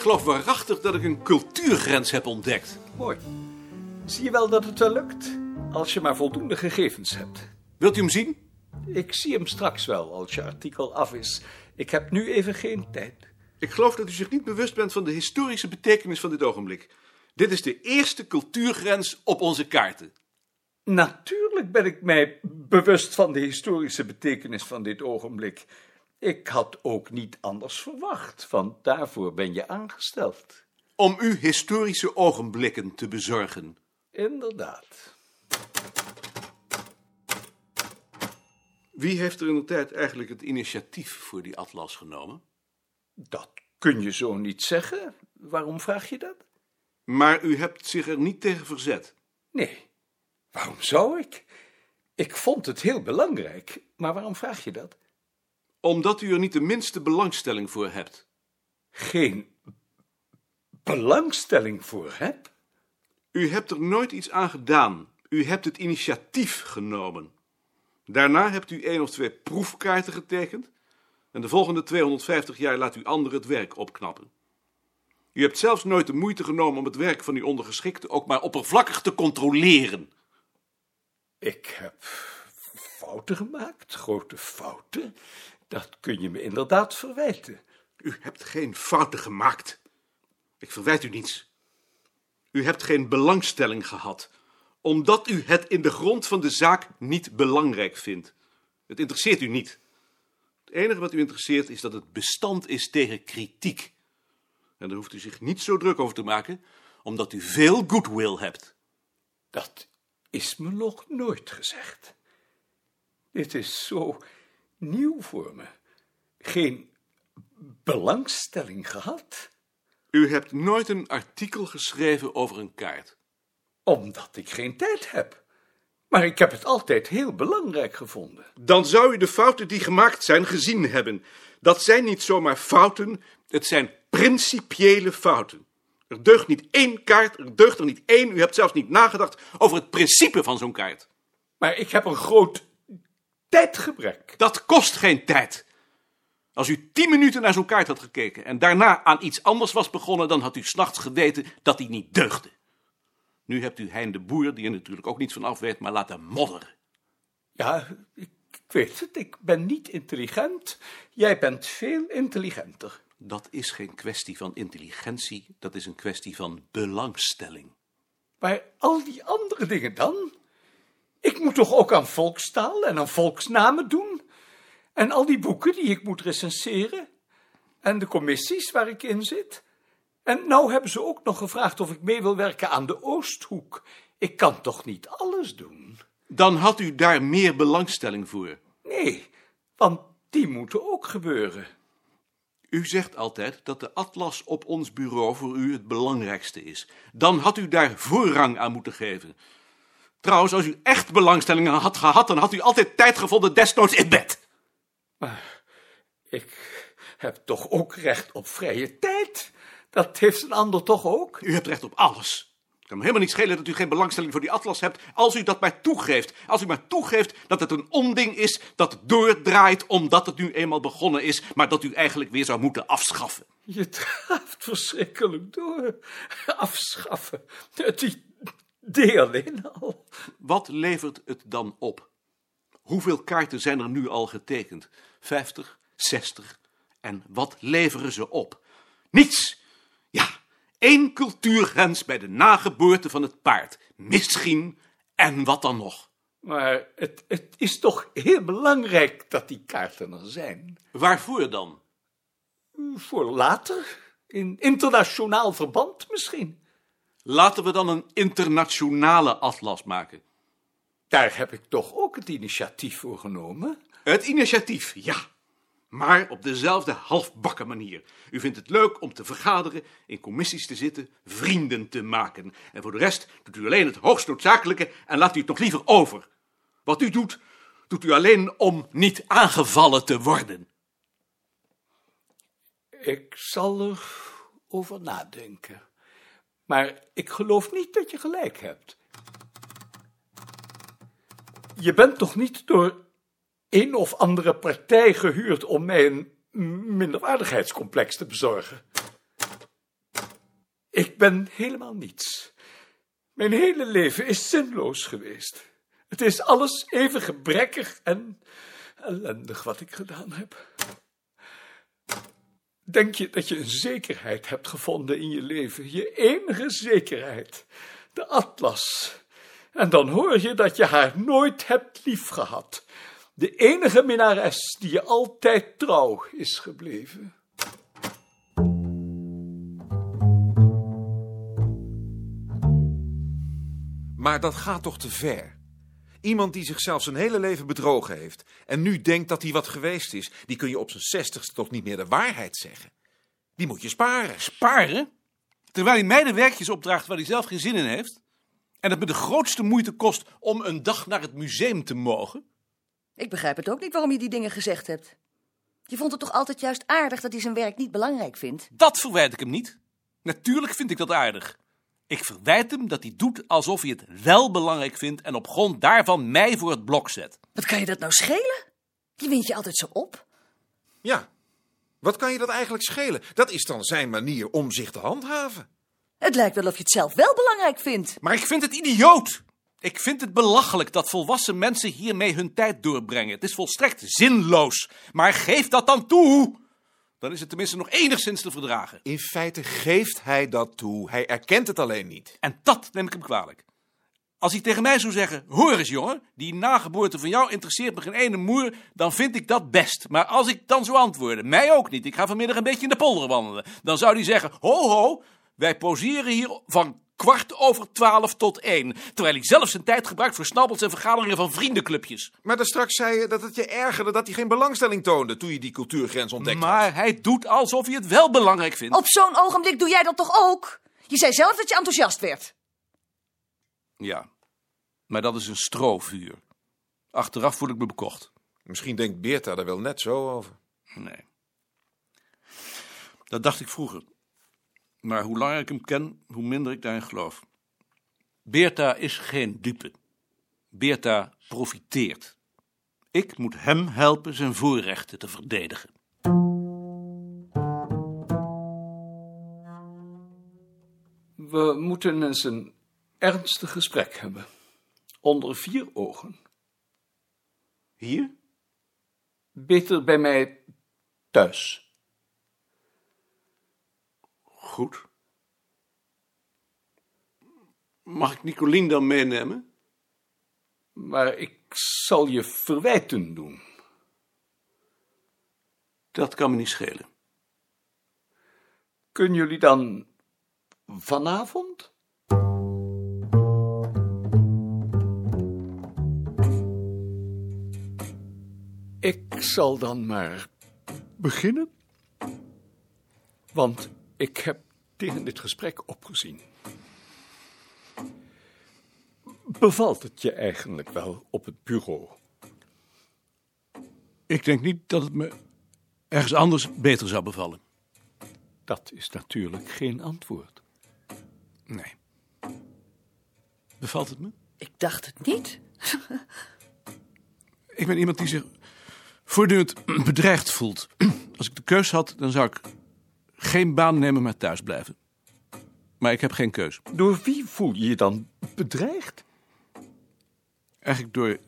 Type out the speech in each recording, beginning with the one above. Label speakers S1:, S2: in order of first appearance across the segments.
S1: Ik geloof waarachtig dat ik een cultuurgrens heb ontdekt.
S2: Mooi. Zie je wel dat het wel lukt? Als je maar voldoende gegevens hebt.
S1: Wilt u hem zien?
S2: Ik zie hem straks wel als je artikel af is. Ik heb nu even geen tijd.
S1: Ik geloof dat u zich niet bewust bent van de historische betekenis van dit ogenblik. Dit is de eerste cultuurgrens op onze kaarten.
S2: Natuurlijk ben ik mij bewust van de historische betekenis van dit ogenblik. Ik had ook niet anders verwacht, want daarvoor ben je aangesteld.
S1: Om u historische ogenblikken te bezorgen.
S2: Inderdaad.
S1: Wie heeft er in de tijd eigenlijk het initiatief voor die atlas genomen?
S2: Dat kun je zo niet zeggen. Waarom vraag je dat?
S1: Maar u hebt zich er niet tegen verzet.
S2: Nee. Waarom zou ik? Ik vond het heel belangrijk. Maar waarom vraag je dat?
S1: Omdat u er niet de minste belangstelling voor hebt.
S2: Geen belangstelling voor heb?
S1: U hebt er nooit iets aan gedaan. U hebt het initiatief genomen. Daarna hebt u één of twee proefkaarten getekend. En de volgende 250 jaar laat u anderen het werk opknappen. U hebt zelfs nooit de moeite genomen om het werk van uw ondergeschikte ook maar oppervlakkig te controleren.
S2: Ik heb fouten gemaakt, grote fouten. Dat kun je me inderdaad verwijten.
S1: U hebt geen fouten gemaakt. Ik verwijt u niets. U hebt geen belangstelling gehad, omdat u het in de grond van de zaak niet belangrijk vindt. Het interesseert u niet. Het enige wat u interesseert is dat het bestand is tegen kritiek. En daar hoeft u zich niet zo druk over te maken, omdat u veel goodwill hebt.
S2: Dat is me nog nooit gezegd. Dit is zo nieuw voor me. Geen belangstelling gehad,
S1: U hebt nooit een artikel geschreven over een kaart.
S2: omdat ik geen tijd heb. Maar ik heb het altijd heel belangrijk gevonden.
S1: Dan zou u de fouten die gemaakt zijn gezien hebben. Dat zijn niet zomaar fouten, het zijn principiële fouten. Er deugt niet één kaart, er deugt er niet één. U hebt zelfs niet nagedacht over het principe van zo'n kaart.
S2: Maar ik heb een groot tijdgebrek.
S1: Dat kost geen tijd. Als u tien minuten naar zo'n kaart had gekeken en daarna aan iets anders was begonnen, dan had u s'nachts geweten dat die niet deugde. Nu hebt u Hein de Boer, die er natuurlijk ook niets van af weet, maar laten modderen.
S2: Ja, ik, ik weet het. Ik ben niet intelligent. Jij bent veel intelligenter.
S1: Dat is geen kwestie van intelligentie, dat is een kwestie van belangstelling.
S2: Maar al die andere dingen dan? Ik moet toch ook aan volkstaal en aan volksnamen doen? En al die boeken die ik moet recenseren? En de commissies waar ik in zit? En nou hebben ze ook nog gevraagd of ik mee wil werken aan de Oosthoek. Ik kan toch niet alles doen?
S1: Dan had u daar meer belangstelling voor.
S2: Nee, want die moeten ook gebeuren.
S1: U zegt altijd dat de atlas op ons bureau voor u het belangrijkste is. Dan had u daar voorrang aan moeten geven. Trouwens, als u echt belangstelling had gehad, dan had u altijd tijd gevonden, desnoods in bed.
S2: Ik heb toch ook recht op vrije tijd? Dat heeft een ander toch ook?
S1: U hebt recht op alles. Het kan me helemaal niet schelen dat u geen belangstelling voor die atlas hebt, als u dat maar toegeeft. Als u maar toegeeft dat het een onding is dat doordraait omdat het nu eenmaal begonnen is, maar dat u eigenlijk weer zou moeten afschaffen.
S2: Je draaft verschrikkelijk door. Afschaffen. Het idee alleen al.
S1: Wat levert het dan op? Hoeveel kaarten zijn er nu al getekend? 50, 60. En wat leveren ze op? Niets! Ja, één cultuurgrens bij de nageboorte van het paard. Misschien. En wat dan nog?
S2: Maar het, het is toch heel belangrijk dat die kaarten er zijn.
S1: Waarvoor dan?
S2: Voor later. In internationaal verband misschien.
S1: Laten we dan een internationale atlas maken.
S2: Daar heb ik toch ook het initiatief voor genomen.
S1: Het initiatief, ja. Maar op dezelfde halfbakken manier. U vindt het leuk om te vergaderen, in commissies te zitten, vrienden te maken. En voor de rest doet u alleen het hoogst noodzakelijke en laat u het nog liever over. Wat u doet, doet u alleen om niet aangevallen te worden.
S2: Ik zal er over nadenken. Maar ik geloof niet dat je gelijk hebt. Je bent toch niet door een of andere partij gehuurd om mij een minderwaardigheidscomplex te bezorgen? Ik ben helemaal niets. Mijn hele leven is zinloos geweest. Het is alles even gebrekkig en ellendig wat ik gedaan heb. Denk je dat je een zekerheid hebt gevonden in je leven, je enige zekerheid, de atlas. En dan hoor je dat je haar nooit hebt liefgehad. De enige minnares die je altijd trouw is gebleven.
S3: Maar dat gaat toch te ver? Iemand die zichzelf zijn hele leven bedrogen heeft en nu denkt dat hij wat geweest is, die kun je op zijn zestigste toch niet meer de waarheid zeggen. Die moet je sparen.
S1: Sparen? Terwijl hij mij de werkjes opdraagt waar hij zelf geen zin in heeft? En het me de grootste moeite kost om een dag naar het museum te mogen?
S4: Ik begrijp het ook niet waarom je die dingen gezegd hebt. Je vond het toch altijd juist aardig dat hij zijn werk niet belangrijk vindt?
S1: Dat verwijt ik hem niet. Natuurlijk vind ik dat aardig. Ik verwijt hem dat hij doet alsof hij het wel belangrijk vindt en op grond daarvan mij voor het blok zet.
S4: Wat kan je dat nou schelen? Je wint je altijd zo op.
S3: Ja, wat kan je dat eigenlijk schelen? Dat is dan zijn manier om zich te handhaven.
S4: Het lijkt wel of je het zelf wel belangrijk vindt.
S1: Maar ik vind het idioot. Ik vind het belachelijk dat volwassen mensen hiermee hun tijd doorbrengen. Het is volstrekt zinloos. Maar geef dat dan toe. Dan is het tenminste nog enigszins te verdragen.
S3: In feite geeft hij dat toe. Hij erkent het alleen niet.
S1: En dat neem ik hem kwalijk. Als hij tegen mij zou zeggen: Hoor eens, jongen, die nageboorte van jou interesseert me geen ene moer, dan vind ik dat best. Maar als ik dan zou antwoorden: Mij ook niet, ik ga vanmiddag een beetje in de polder wandelen, dan zou hij zeggen: Ho, ho, wij poseren hier van kwart over twaalf tot één. Terwijl hij zelf zijn tijd gebruikt voor snabbels en vergaderingen van vriendenclubjes.
S3: Maar daar straks zei je dat het je ergerde dat hij geen belangstelling toonde toen je die cultuurgrens ontdekte.
S1: Maar hij doet alsof hij het wel belangrijk vindt.
S4: Op zo'n ogenblik doe jij dat toch ook? Je zei zelf dat je enthousiast werd.
S1: Ja, maar dat is een strovuur. Achteraf voel ik me bekocht.
S3: Misschien denkt Beerta daar wel net zo over.
S1: Nee. Dat dacht ik vroeger. Maar hoe langer ik hem ken, hoe minder ik daarin geloof. Beerta is geen dupe. Beerta profiteert. Ik moet hem helpen zijn voorrechten te verdedigen.
S2: We moeten eens een ernstig gesprek hebben. Onder vier ogen.
S1: Hier?
S2: Beter bij mij thuis.
S1: Goed. Mag ik Nicolien dan meenemen?
S2: Maar ik zal je verwijten doen.
S1: Dat kan me niet schelen.
S2: Kunnen jullie dan vanavond? Ik zal dan maar beginnen. Want ik heb tegen dit gesprek opgezien. Bevalt het je eigenlijk wel op het bureau?
S1: Ik denk niet dat het me ergens anders beter zou bevallen.
S2: Dat is natuurlijk geen antwoord.
S1: Nee. Bevalt het me?
S4: Ik dacht het niet.
S1: Ik ben iemand die zich voortdurend bedreigd voelt. Als ik de keus had, dan zou ik geen baan nemen, maar thuis blijven. Maar ik heb geen keus.
S2: Door wie voel je je dan bedreigd?
S1: Eigenlijk door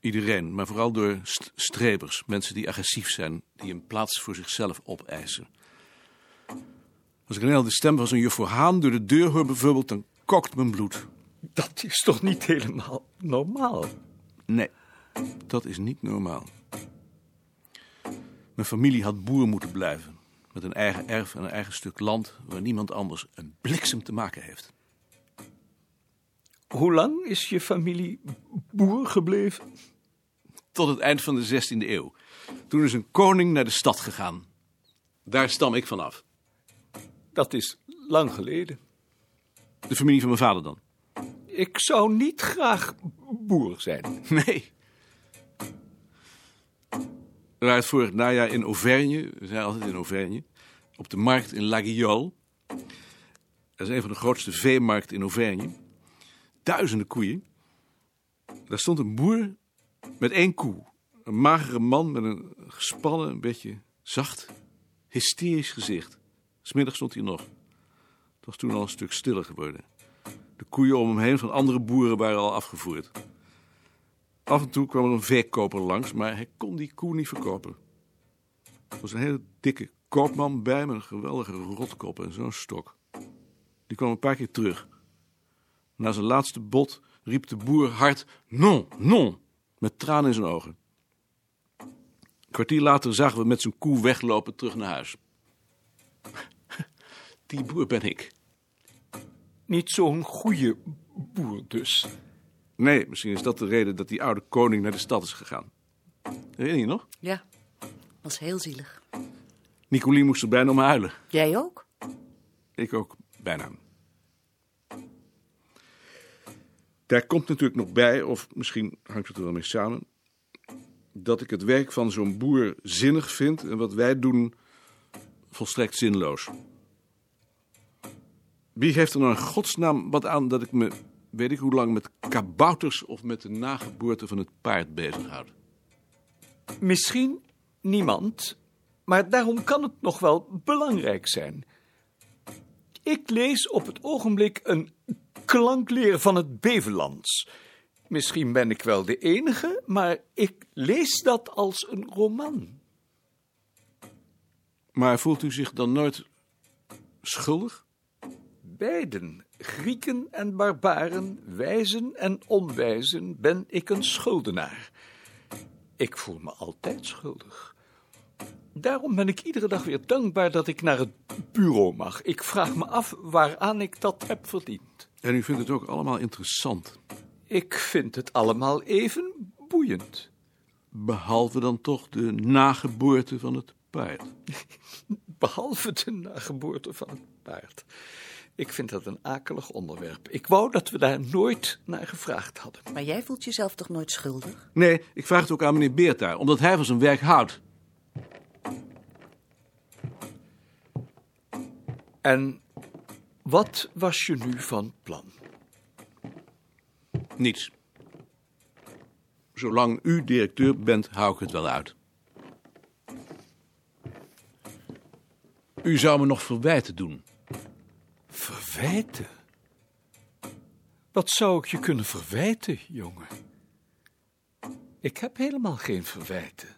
S1: iedereen, maar vooral door st- strebers. Mensen die agressief zijn, die een plaats voor zichzelf opeisen. Als ik alleen al de stem van zo'n juffrouw Haan door de deur hoor bijvoorbeeld, dan kokt mijn bloed.
S2: Dat is toch niet helemaal normaal?
S1: Nee, dat is niet normaal. Mijn familie had boer moeten blijven. Met een eigen erf en een eigen stuk land waar niemand anders een bliksem te maken heeft.
S2: Hoe lang is je familie boer gebleven?
S1: Tot het eind van de 16e eeuw. Toen is een koning naar de stad gegaan. Daar stam ik vanaf.
S2: Dat is lang geleden.
S1: De familie van mijn vader dan.
S2: Ik zou niet graag boer zijn.
S1: Nee. Het vorig najaar in Auvergne. We zijn altijd in Auvergne. Op de markt in La Guiole. Dat is een van de grootste veemarkten in Auvergne. Duizenden koeien. Daar stond een boer met één koe. Een magere man met een gespannen, een beetje zacht, hysterisch gezicht. Smiddag stond hij nog. Het was toen al een stuk stiller geworden. De koeien om hem heen van andere boeren waren al afgevoerd. Af en toe kwam er een verkoper langs, maar hij kon die koe niet verkopen. Er was een hele dikke koopman bij met een geweldige rotkop en zo'n stok. Die kwam een paar keer terug. Na zijn laatste bod riep de boer hard: Non, non, met tranen in zijn ogen. Een kwartier later zagen we met zijn koe weglopen terug naar huis. Die boer ben ik.
S2: Niet zo'n goede boer dus.
S1: Nee, misschien is dat de reden dat die oude koning naar de stad is gegaan. Herinner je nog?
S4: Ja, was heel zielig.
S1: Nicolien moest er bijna om huilen.
S4: Jij ook?
S1: Ik ook bijna. Daar komt natuurlijk nog bij, of misschien hangt het er wel mee samen, dat ik het werk van zo'n boer zinnig vind en wat wij doen volstrekt zinloos. Wie heeft er nou in godsnaam wat aan dat ik me, weet ik hoe lang, met kabouters of met de nageboorte van het paard bezighoud?
S2: Misschien niemand, maar daarom kan het nog wel belangrijk zijn. Ik lees op het ogenblik een klankleer van het Bevelands. Misschien ben ik wel de enige, maar ik lees dat als een roman.
S1: Maar voelt u zich dan nooit schuldig?
S2: Beiden, Grieken en barbaren, wijzen en onwijzen, ben ik een schuldenaar. Ik voel me altijd schuldig. Daarom ben ik iedere dag weer dankbaar dat ik naar het bureau mag. Ik vraag me af waaraan ik dat heb verdiend.
S1: En u vindt het ook allemaal interessant.
S2: Ik vind het allemaal even boeiend.
S1: Behalve dan toch de nageboorte van het paard.
S2: Behalve de nageboorte van het paard. Ik vind dat een akelig onderwerp. Ik wou dat we daar nooit naar gevraagd hadden.
S4: Maar jij voelt jezelf toch nooit schuldig?
S1: Nee, ik vraag het ook aan meneer Beerta, omdat hij van zijn werk houdt.
S2: En wat was je nu van plan?
S1: Niets. Zolang u directeur bent, hou ik het wel uit. U zou me nog verwijten doen.
S2: Verwijten? Wat zou ik je kunnen verwijten, jongen? Ik heb helemaal geen verwijten.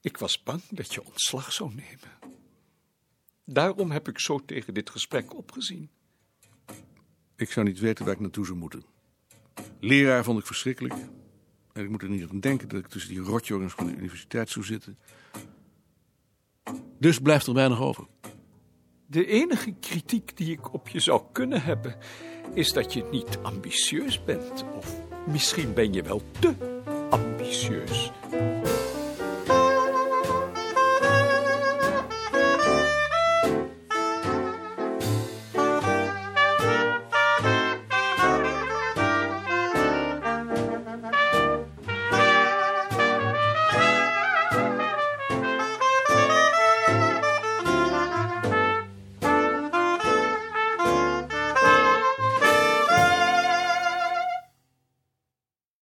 S2: Ik was bang dat je ontslag zou nemen. Daarom heb ik zo tegen dit gesprek opgezien.
S1: Ik zou niet weten waar ik naartoe zou moeten. Leraar vond ik verschrikkelijk. En ik moet er niet aan denken dat ik tussen die rotjongens van de universiteit zou zitten. Dus blijft er weinig over.
S2: De enige kritiek die ik op je zou kunnen hebben, is dat je niet ambitieus bent. Of misschien ben je wel te ambitieus.